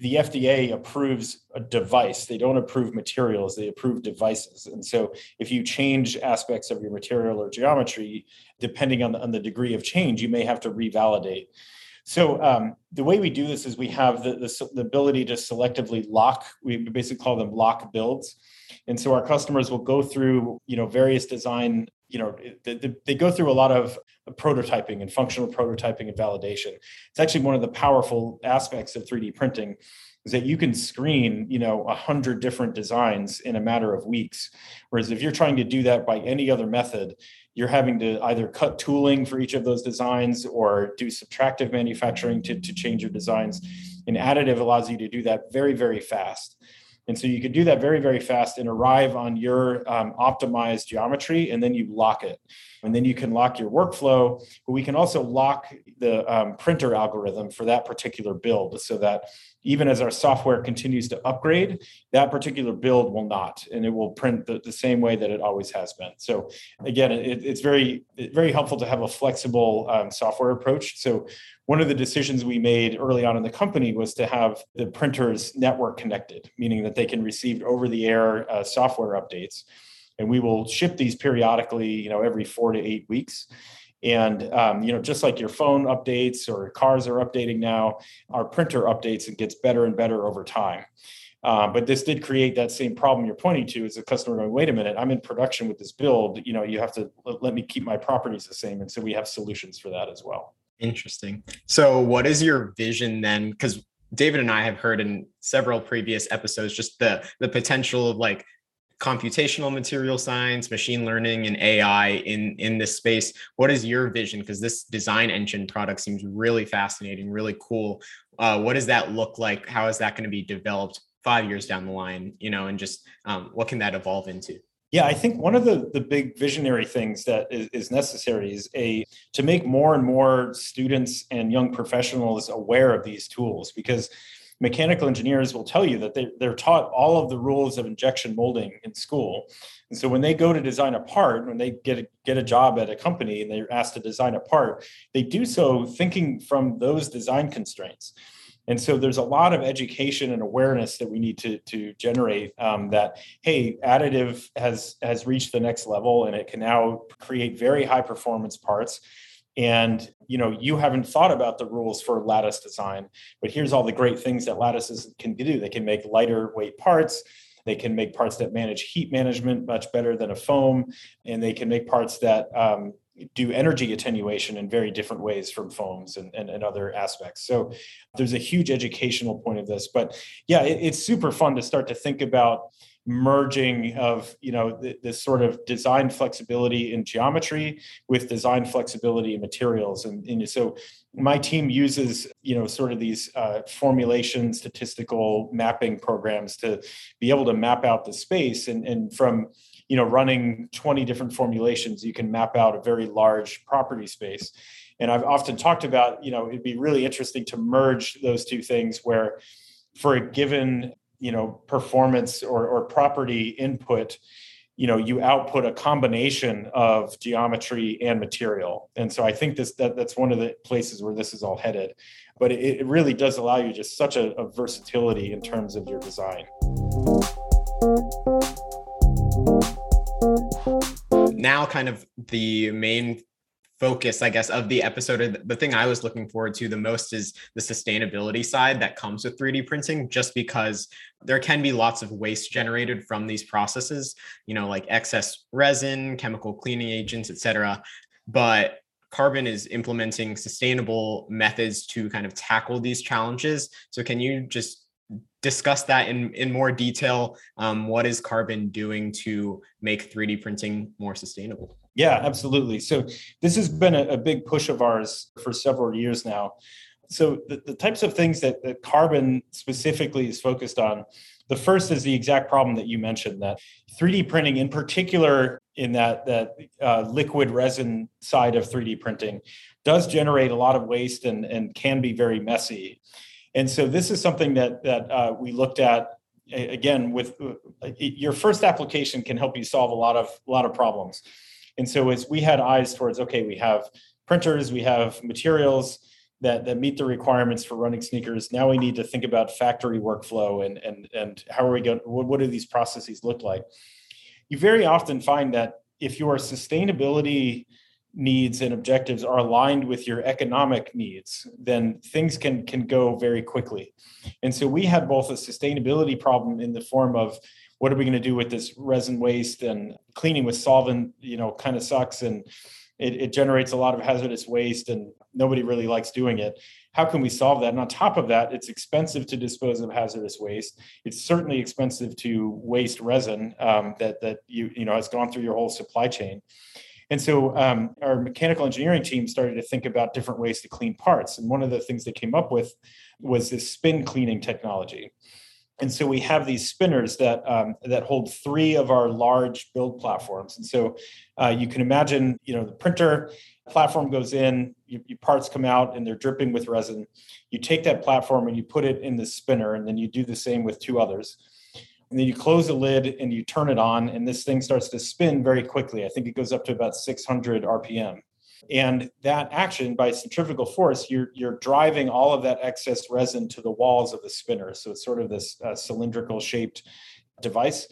the FDA approves a device. They don't approve materials, they approve devices. And so if you change aspects of your material or geometry, depending on the, on the degree of change, you may have to revalidate. So um, the way we do this is we have the, the, the ability to selectively lock, we basically call them lock builds. And so our customers will go through, you know, various design you know they, they, go through a lot of prototyping and functional prototyping and validation. It's actually one of the powerful aspects of 3d printing is that you can screen you know a hundred different designs in a matter of weeks. Whereas if you're trying to do that by any other method you're having to either cut tooling for each of those designs or do subtractive manufacturing to, to change your designs. And additive allows you to do that very very fast and so you could do that very, very fast and arrive on your um, optimized geometry, and then you lock it. And then you can lock your workflow, but we can also lock the um, printer algorithm for that particular build so that even as our software continues to upgrade, that particular build will not, and it will print the, the same way that it always has been. So again, it, it's very, very helpful to have a flexible um, software approach. So one of the decisions we made early on in the company was to have the printers network connected, meaning that they can receive over the air uh, software updates. And we will ship these periodically, you know, every four to eight weeks. And um, you know, just like your phone updates or cars are updating now, our printer updates and gets better and better over time. Uh, but this did create that same problem you're pointing to as a customer going, wait a minute, I'm in production with this build. You know, you have to let me keep my properties the same. And so we have solutions for that as well. Interesting. So, what is your vision then? Because David and I have heard in several previous episodes just the the potential of like computational material science, machine learning, and AI in in this space. What is your vision? Because this design engine product seems really fascinating, really cool. Uh, what does that look like? How is that going to be developed five years down the line? You know, and just um, what can that evolve into? Yeah, I think one of the, the big visionary things that is, is, necessary is a to make more and more students and young professionals aware of these tools because mechanical engineers will tell you that they, they're taught all of the rules of injection molding in school. And so when they go to design a part, when they get a, get a job at a company and they're asked to design a part, they do so thinking from those design constraints. And so there's a lot of education and awareness that we need to, to generate um, that, hey, additive has, has reached the next level and it can now create very high performance parts. And you know, you haven't thought about the rules for lattice design, but here's all the great things that lattices can do. They can make lighter weight parts. They can make parts that manage heat management much better than a foam, and they can make parts that um, do energy attenuation in very different ways from foams and, and, and, other aspects. So there's a huge educational point of this. But yeah, it, it's super fun to start to think about merging of you know this sort of design flexibility in geometry with design flexibility in materials. And, and so my team uses you know sort of these uh, formulation statistical mapping programs to be able to map out the space. And, and from you know running 20 different formulations you can map out a very large property space. And i've often talked about you know it'd be really interesting to merge those two things where for a given you know performance or, or property input you know you output a combination of geometry and material. And so i think this that, that's one of the places where this is all headed. But it, it really does allow you just such a, a versatility in terms of your design. Now kind of the main focus, I guess, of the episode. The thing I was looking forward to the most is the sustainability side that comes with 3D printing, just because there can be lots of waste generated from these processes, you know, like excess resin, chemical cleaning agents, etc. But Carbon is implementing sustainable methods to kind of tackle these challenges. So, can you just discuss that in, in more detail? Um, what is Carbon doing to make 3D printing more sustainable? Yeah, absolutely. So this has been a, a big push of ours for several years now. So the, the types of things that, that carbon specifically is focused on, the first is the exact problem that you mentioned that 3D printing in particular in that that uh, liquid resin side of 3D printing does generate a lot of waste and, and can be very messy. And so this is something that that uh, we looked at again with uh, your first application can help you solve a lot of a lot of problems and so as we had eyes towards, okay, we have printers, we have materials that, that meet the requirements for running sneakers. Now we need to think about factory workflow and, and, and how are we going, what, what do these processes look like? You very often find that if your sustainability needs and objectives are aligned with your economic needs, then things can can go very quickly. And so we had both a sustainability problem in the form of what are we going to do with this resin waste and cleaning with solvent you know kind of sucks and it, it, generates a lot of hazardous waste and nobody really likes doing it. How can we solve that? And on top of that it's expensive to dispose of hazardous waste. It's certainly expensive to waste resin um, that that you you know has gone through your whole supply chain. And so um, our mechanical engineering team started to think about different ways to clean parts. And one of the things they came up with was this spin cleaning technology and so we have these spinners that um, that hold three of our large build platforms. And so uh, you can imagine you know the printer platform goes in your, your, parts come out and they're dripping with resin. You take that platform and you put it in the spinner and then you do the same with two others. And then you close the lid and you turn it on and this thing starts to spin very quickly. I think it goes up to about 600 rpm and that action by centrifugal force, you're, you're driving all of that excess resin to the walls of the spinner. So it's sort of this uh, cylindrical shaped device.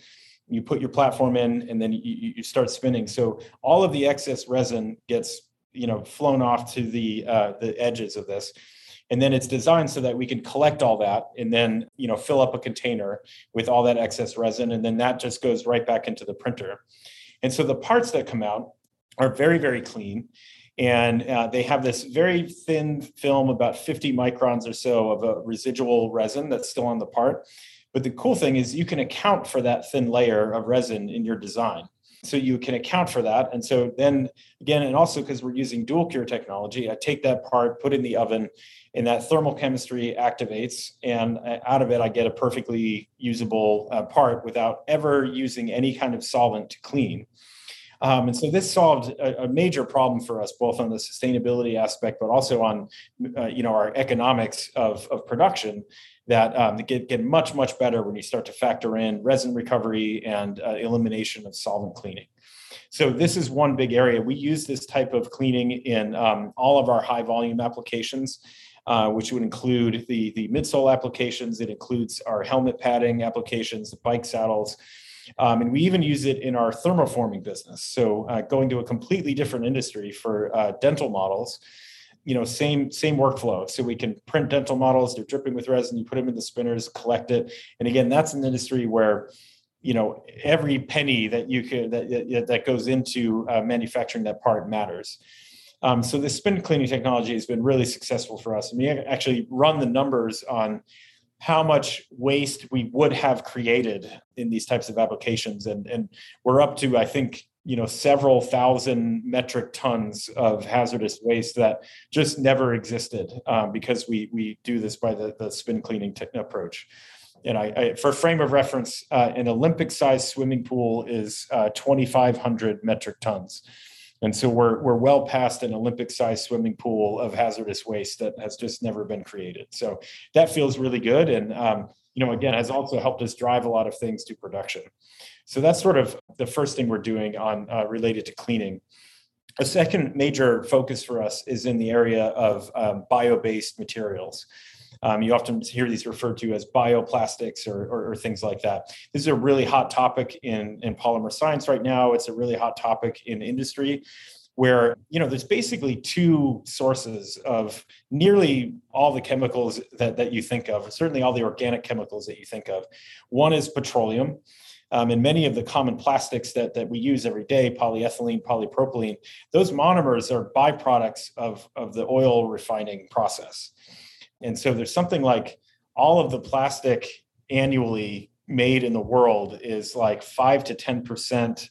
You put your platform in and then you, you start spinning. So all of the excess resin gets you know flown off to the uh, the edges of this and then it's designed so that we can collect all that and then you know fill up a container with all that excess resin and then that just goes right back into the printer and so the parts that come out are very very clean and uh, they have this very thin film, about 50 microns or so of a residual resin that's still on the part. But the cool thing is you can account for that thin layer of resin in your design. So you can account for that. And so then again, and also because we're using dual cure technology, I take that part, put it in the oven, and that thermal chemistry activates. And uh, out of it, I get a perfectly usable uh, part without ever using any kind of solvent to clean. Um, and so this solved a, a, major problem for us, both on the sustainability aspect, but also on, uh, you know, our economics of, of production that um, get, get much, much better when you start to factor in resin recovery and uh, elimination of solvent cleaning. So this is one big area. We use this type of cleaning in um, all of our high volume applications. uh, which would include the, the midsole applications. It includes our helmet padding applications, the bike saddles. Um, and we even use it in our thermoforming business. So uh, going to a completely different industry for uh, dental models, you know, same same workflow. So we can print dental models. They're dripping with resin. You put them in the spinners, collect it. And again, that's an industry where you know every penny that you could that that goes into uh, manufacturing that part matters. Um, so the spin cleaning technology has been really successful for us. And we actually run the numbers on how much waste we would have created in these types of applications. And, and we're up to, I think, you know, several thousand metric tons of hazardous waste that just never existed um, because we, we do this by the, the spin cleaning t- approach. And I, I, for frame of reference, uh, an Olympic sized swimming pool is uh, 2,500 metric tons. And so we're we're well past an Olympic-sized swimming pool of hazardous waste that has just never been created. So that feels really good, and um, you know, again, has also helped us drive a lot of things to production. So that's sort of the first thing we're doing on uh, related to cleaning. A second major focus for us is in the area of um, bio-based materials. Um, you often hear these referred to as bioplastics or, or, or, things like that. This is a really hot topic in, in polymer science right now. It's a really hot topic in industry where you know there's basically two sources of nearly all the chemicals that, that you think of certainly all the organic chemicals that you think of one is petroleum um, and many of the common plastics that, that we use every day polyethylene polypropylene those monomers are byproducts of, of the oil refining process and so there's something like all of the plastic annually made in the world is like five to 10%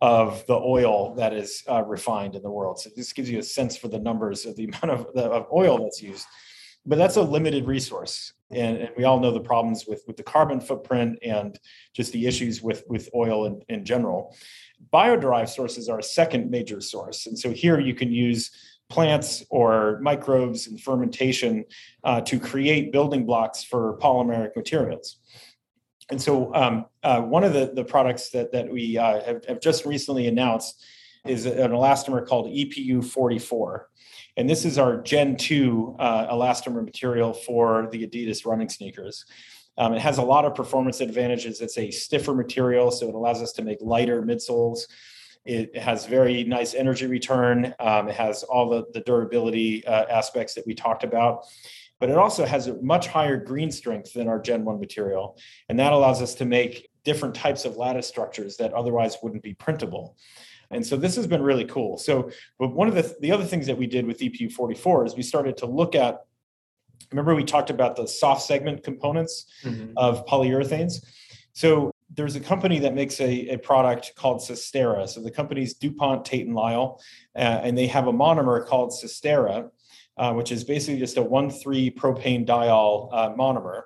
of the oil that is uh, refined in the world. So this gives you a sense for the numbers of the amount of, the, of oil that's used. But that's a limited resource. And, and, we all know the problems with, with the carbon footprint and just the issues with, with oil in, in general. Bio-derived sources are a second major source. And so here you can use plants or microbes and fermentation uh, to create building blocks for polymeric materials. And so, um, uh, one of the, the products that, that we uh, have, have, just recently announced is an elastomer called EPU 44. And this is our Gen 2 uh, elastomer material for the Adidas running sneakers. Um, it has a lot of performance advantages. It's a stiffer material, so it allows us to make lighter midsoles. It has very nice energy return. Um, it has all the, the durability uh, aspects that we talked about, but it also has a much higher green strength than our Gen 1 material. And that allows us to make different types of lattice structures that otherwise wouldn't be printable. And so this has been really cool. So, but one of the, the other things that we did with EPU 44 is we started to look at remember we talked about the soft segment components mm-hmm. of polyurethanes so there's a company that makes a, a product called Susterra. So the company's DuPont, Tate and Lyle, uh, and they have a monomer called Susterra, uh, which is basically just a 1,3 propane diol uh, monomer.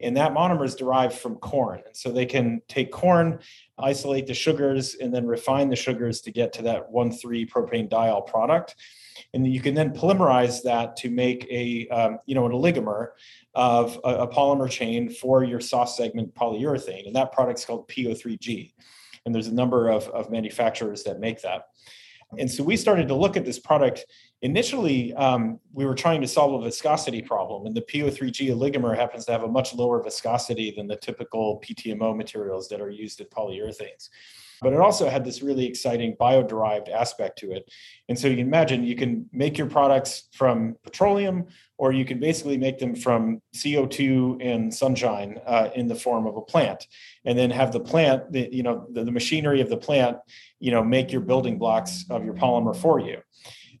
And that monomer is derived from corn. And so they can take corn, isolate the sugars, and then refine the sugars to get to that 1,3 propane diol product. And you can then polymerize that to make a, um, you know, an oligomer of a, a, polymer chain for your soft segment polyurethane. And that product's called PO3G. And there's a number of, of manufacturers that make that. And so we started to look at this product. Initially, um, we were trying to solve a viscosity problem, and the PO3G oligomer happens to have a much lower viscosity than the typical PTMO materials that are used in polyurethanes but it also had this really exciting bio-derived aspect to it. And so you can imagine you can make your products from petroleum, or you can basically make them from CO2 and sunshine uh, in the form of a plant, and then have the plant, the, you know, the, the machinery of the plant, you know, make your building blocks of your polymer for you.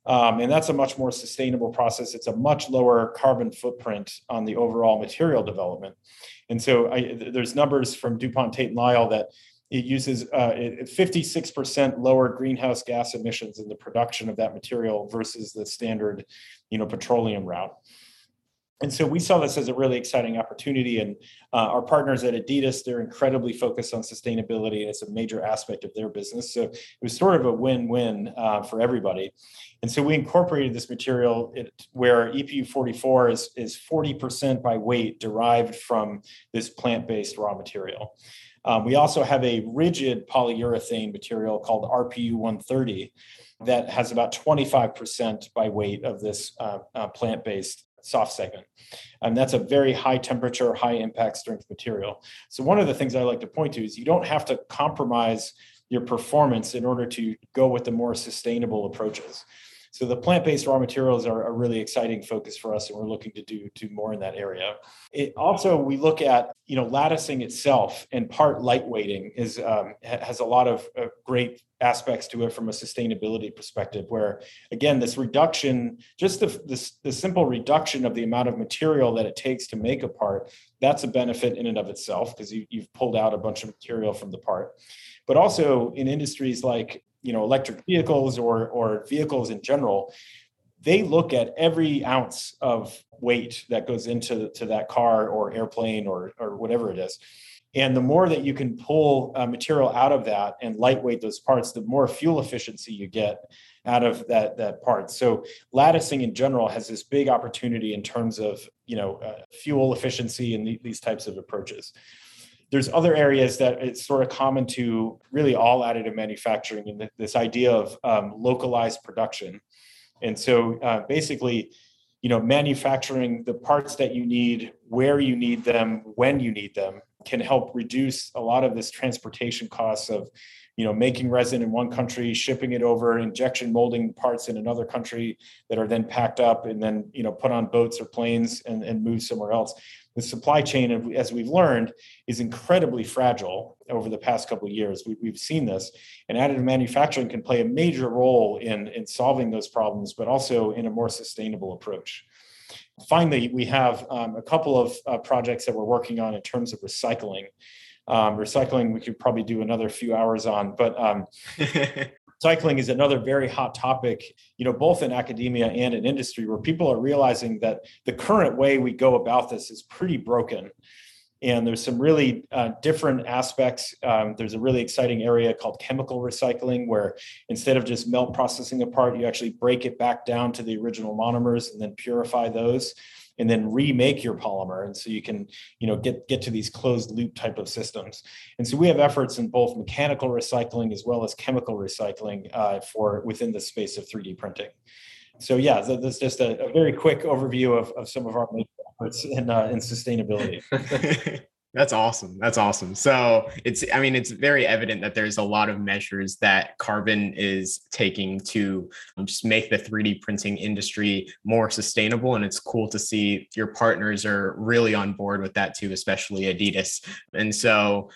Um, and that's a much more sustainable process. It's a much lower carbon footprint on the overall material development. And so I, there's numbers from DuPont Tate and Lyle that it uses uh, 56% lower greenhouse gas emissions in the production of that material versus the standard, you know, petroleum route. And so we saw this as a really exciting opportunity. And uh, our partners at Adidas, they're incredibly focused on sustainability, and it's a major aspect of their business. So it was sort of a win-win uh, for everybody. And so we incorporated this material it, where EPU 44 is, is 40% by weight derived from this plant-based raw material. Um, we also have a rigid polyurethane material called RPU 130 that has about 25% by weight of this uh, uh, plant based soft segment. And that's a very high temperature, high impact strength material. So one of the things I like to point to is you don't have to compromise your performance in order to go with the more sustainable approaches. So the plant-based raw materials are a really exciting focus for us, and we're looking to do do more in that area. It also we look at you know latticing itself and part lightweighting is um, has a lot of uh, great aspects to it from a sustainability perspective. Where again, this reduction, just the, the the simple reduction of the amount of material that it takes to make a part, that's a benefit in and of itself because you, you've pulled out a bunch of material from the part but also in industries like you know electric vehicles or or vehicles in general they look at every ounce of weight that goes into to that car or airplane or or whatever it is. And the more that you can pull uh, material out of that and lightweight those parts the more fuel efficiency you get out of that that part. So latticing in general has this big opportunity in terms of you know uh, fuel efficiency and these types of approaches there's other areas that it's sort of common to really all additive manufacturing and this idea of um, localized production. And so uh, basically, you know, manufacturing the parts that you need, where you need them, when you need them, can help reduce a lot of this transportation costs of, you know, making resin in one country, shipping it over, injection molding parts in another country that are then packed up and then, you know, put on boats or planes and, and moved somewhere else the supply chain, as we've learned, is incredibly fragile over the past couple of years. We, have seen this, and additive manufacturing can play a major role in, in solving those problems, but also in a more sustainable approach. Finally, we have um, a couple of uh, projects that we're working on in terms of recycling. Um, recycling, we could probably do another few hours on, but um, cycling is another very hot topic you know both in academia and in industry where people are realizing that the current way we go about this is pretty broken. And there's some really uh, different aspects. Um, there's a really exciting area called chemical recycling where instead of just melt processing a part you actually break it back down to the original monomers and then purify those and then remake your polymer. And so you can you know get get to these closed loop type of systems. And so we have efforts in both mechanical recycling as well as chemical recycling uh, for within the space of 3d printing. So yeah that's just a, a very quick overview of, of some of our efforts in, uh, in sustainability That's awesome. That's awesome. So it's, I mean, it's very evident that there's a lot of measures that Carbon is taking to um, just make the 3D printing industry more sustainable. And it's cool to see your partners are really on board with that too, especially Adidas. And so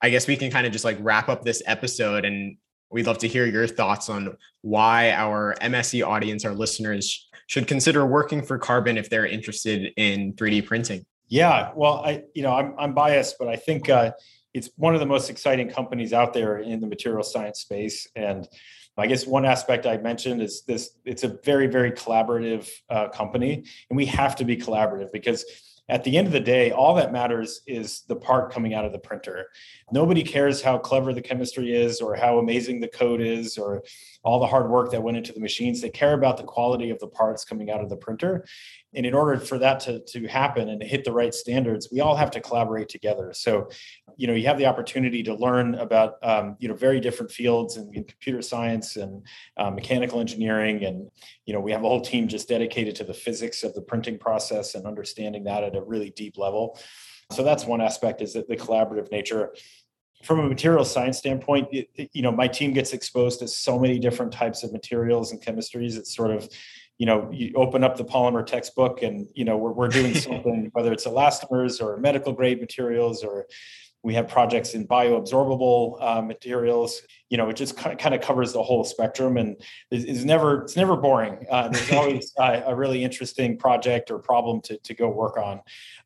I guess we can kind of just like wrap up this episode and we'd love to hear your thoughts on why our MSE audience, our listeners, should consider working for Carbon if they're interested in 3D printing. Yeah, well, I you know I'm I'm biased, but I think uh, it's one of the most exciting companies out there in the material science space. And I guess one aspect I mentioned is this: it's a very very collaborative uh, company, and we have to be collaborative because at the end of the day, all that matters is the part coming out of the printer. Nobody cares how clever the chemistry is or how amazing the code is or all the hard work that went into the machines. They care about the quality of the parts coming out of the printer. And in order for that to, to happen and hit the right standards, we all have to collaborate together. So, you know, you have the opportunity to learn about, um, you know, very different fields in, in computer science and uh, mechanical engineering. And, you know, we have a whole team just dedicated to the physics of the printing process and understanding that at a really deep level. So that's one aspect is that the collaborative nature from a material science standpoint, it, you know, my team gets exposed to so many different types of materials and chemistries. It's sort of, you know, you open up the polymer textbook and, you know, we're, we're doing something, whether it's elastomers or medical grade materials, or we have projects in bioabsorbable uh, materials. You know, it just kind of covers the whole spectrum and it's never, it's never boring. Uh, there's always uh, a really interesting project or problem to, to go work on,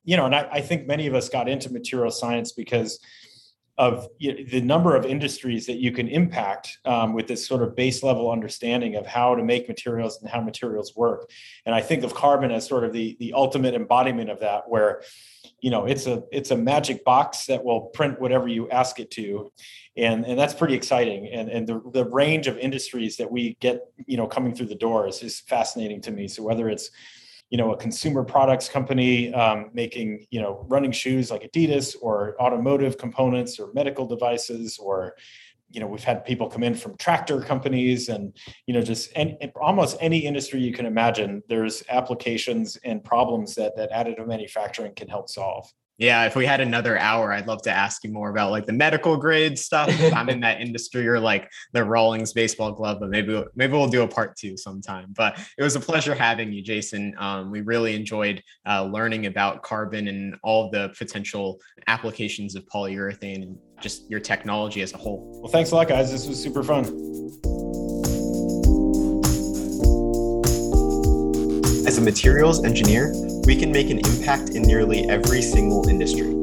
you know, and I, I think many of us got into material science because, of you know, the number of industries that you can impact um, with this sort of base level understanding of how to make materials and how materials work. And I think of carbon as sort of the the ultimate embodiment of that, where you know it's a it's a magic box that will print whatever you ask it to. And and that's pretty exciting. And and the, the range of industries that we get you know coming through the doors is fascinating to me. So whether it's you know a consumer products company um, making you know running shoes like adidas or automotive components or medical devices or you know we've had people come in from tractor companies and you know just any, almost any industry you can imagine there's applications and problems that that additive manufacturing can help solve yeah, if we had another hour, I'd love to ask you more about like the medical grade stuff. If I'm in that industry or like the Rawlings baseball glove, but maybe maybe we'll do a part two sometime. But it was a pleasure having you, Jason. Um, we really enjoyed uh, learning about carbon and all the potential applications of polyurethane and just your technology as a whole. Well, thanks a lot, guys. This was super fun. As a materials engineer, we can make an impact in nearly every single industry.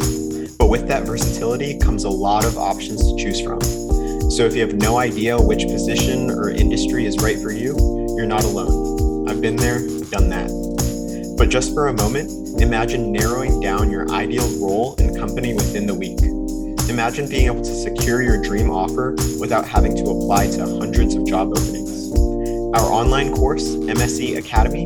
But with that versatility comes a lot of options to choose from. So if you have no idea which position or industry is right for you, you're not alone. I've been there, done that. But just for a moment, imagine narrowing down your ideal role and company within the week. Imagine being able to secure your dream offer without having to apply to hundreds of job openings. Our online course, MSE Academy,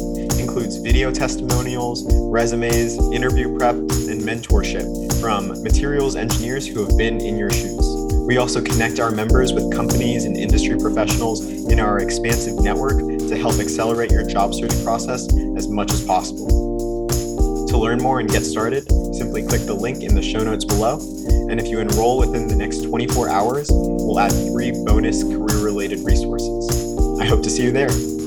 includes video testimonials, resumes, interview prep, and mentorship from materials engineers who have been in your shoes. We also connect our members with companies and industry professionals in our expansive network to help accelerate your job search process as much as possible. To learn more and get started, simply click the link in the show notes below. And if you enroll within the next 24 hours, we'll add three bonus career related resources. I hope to see you there.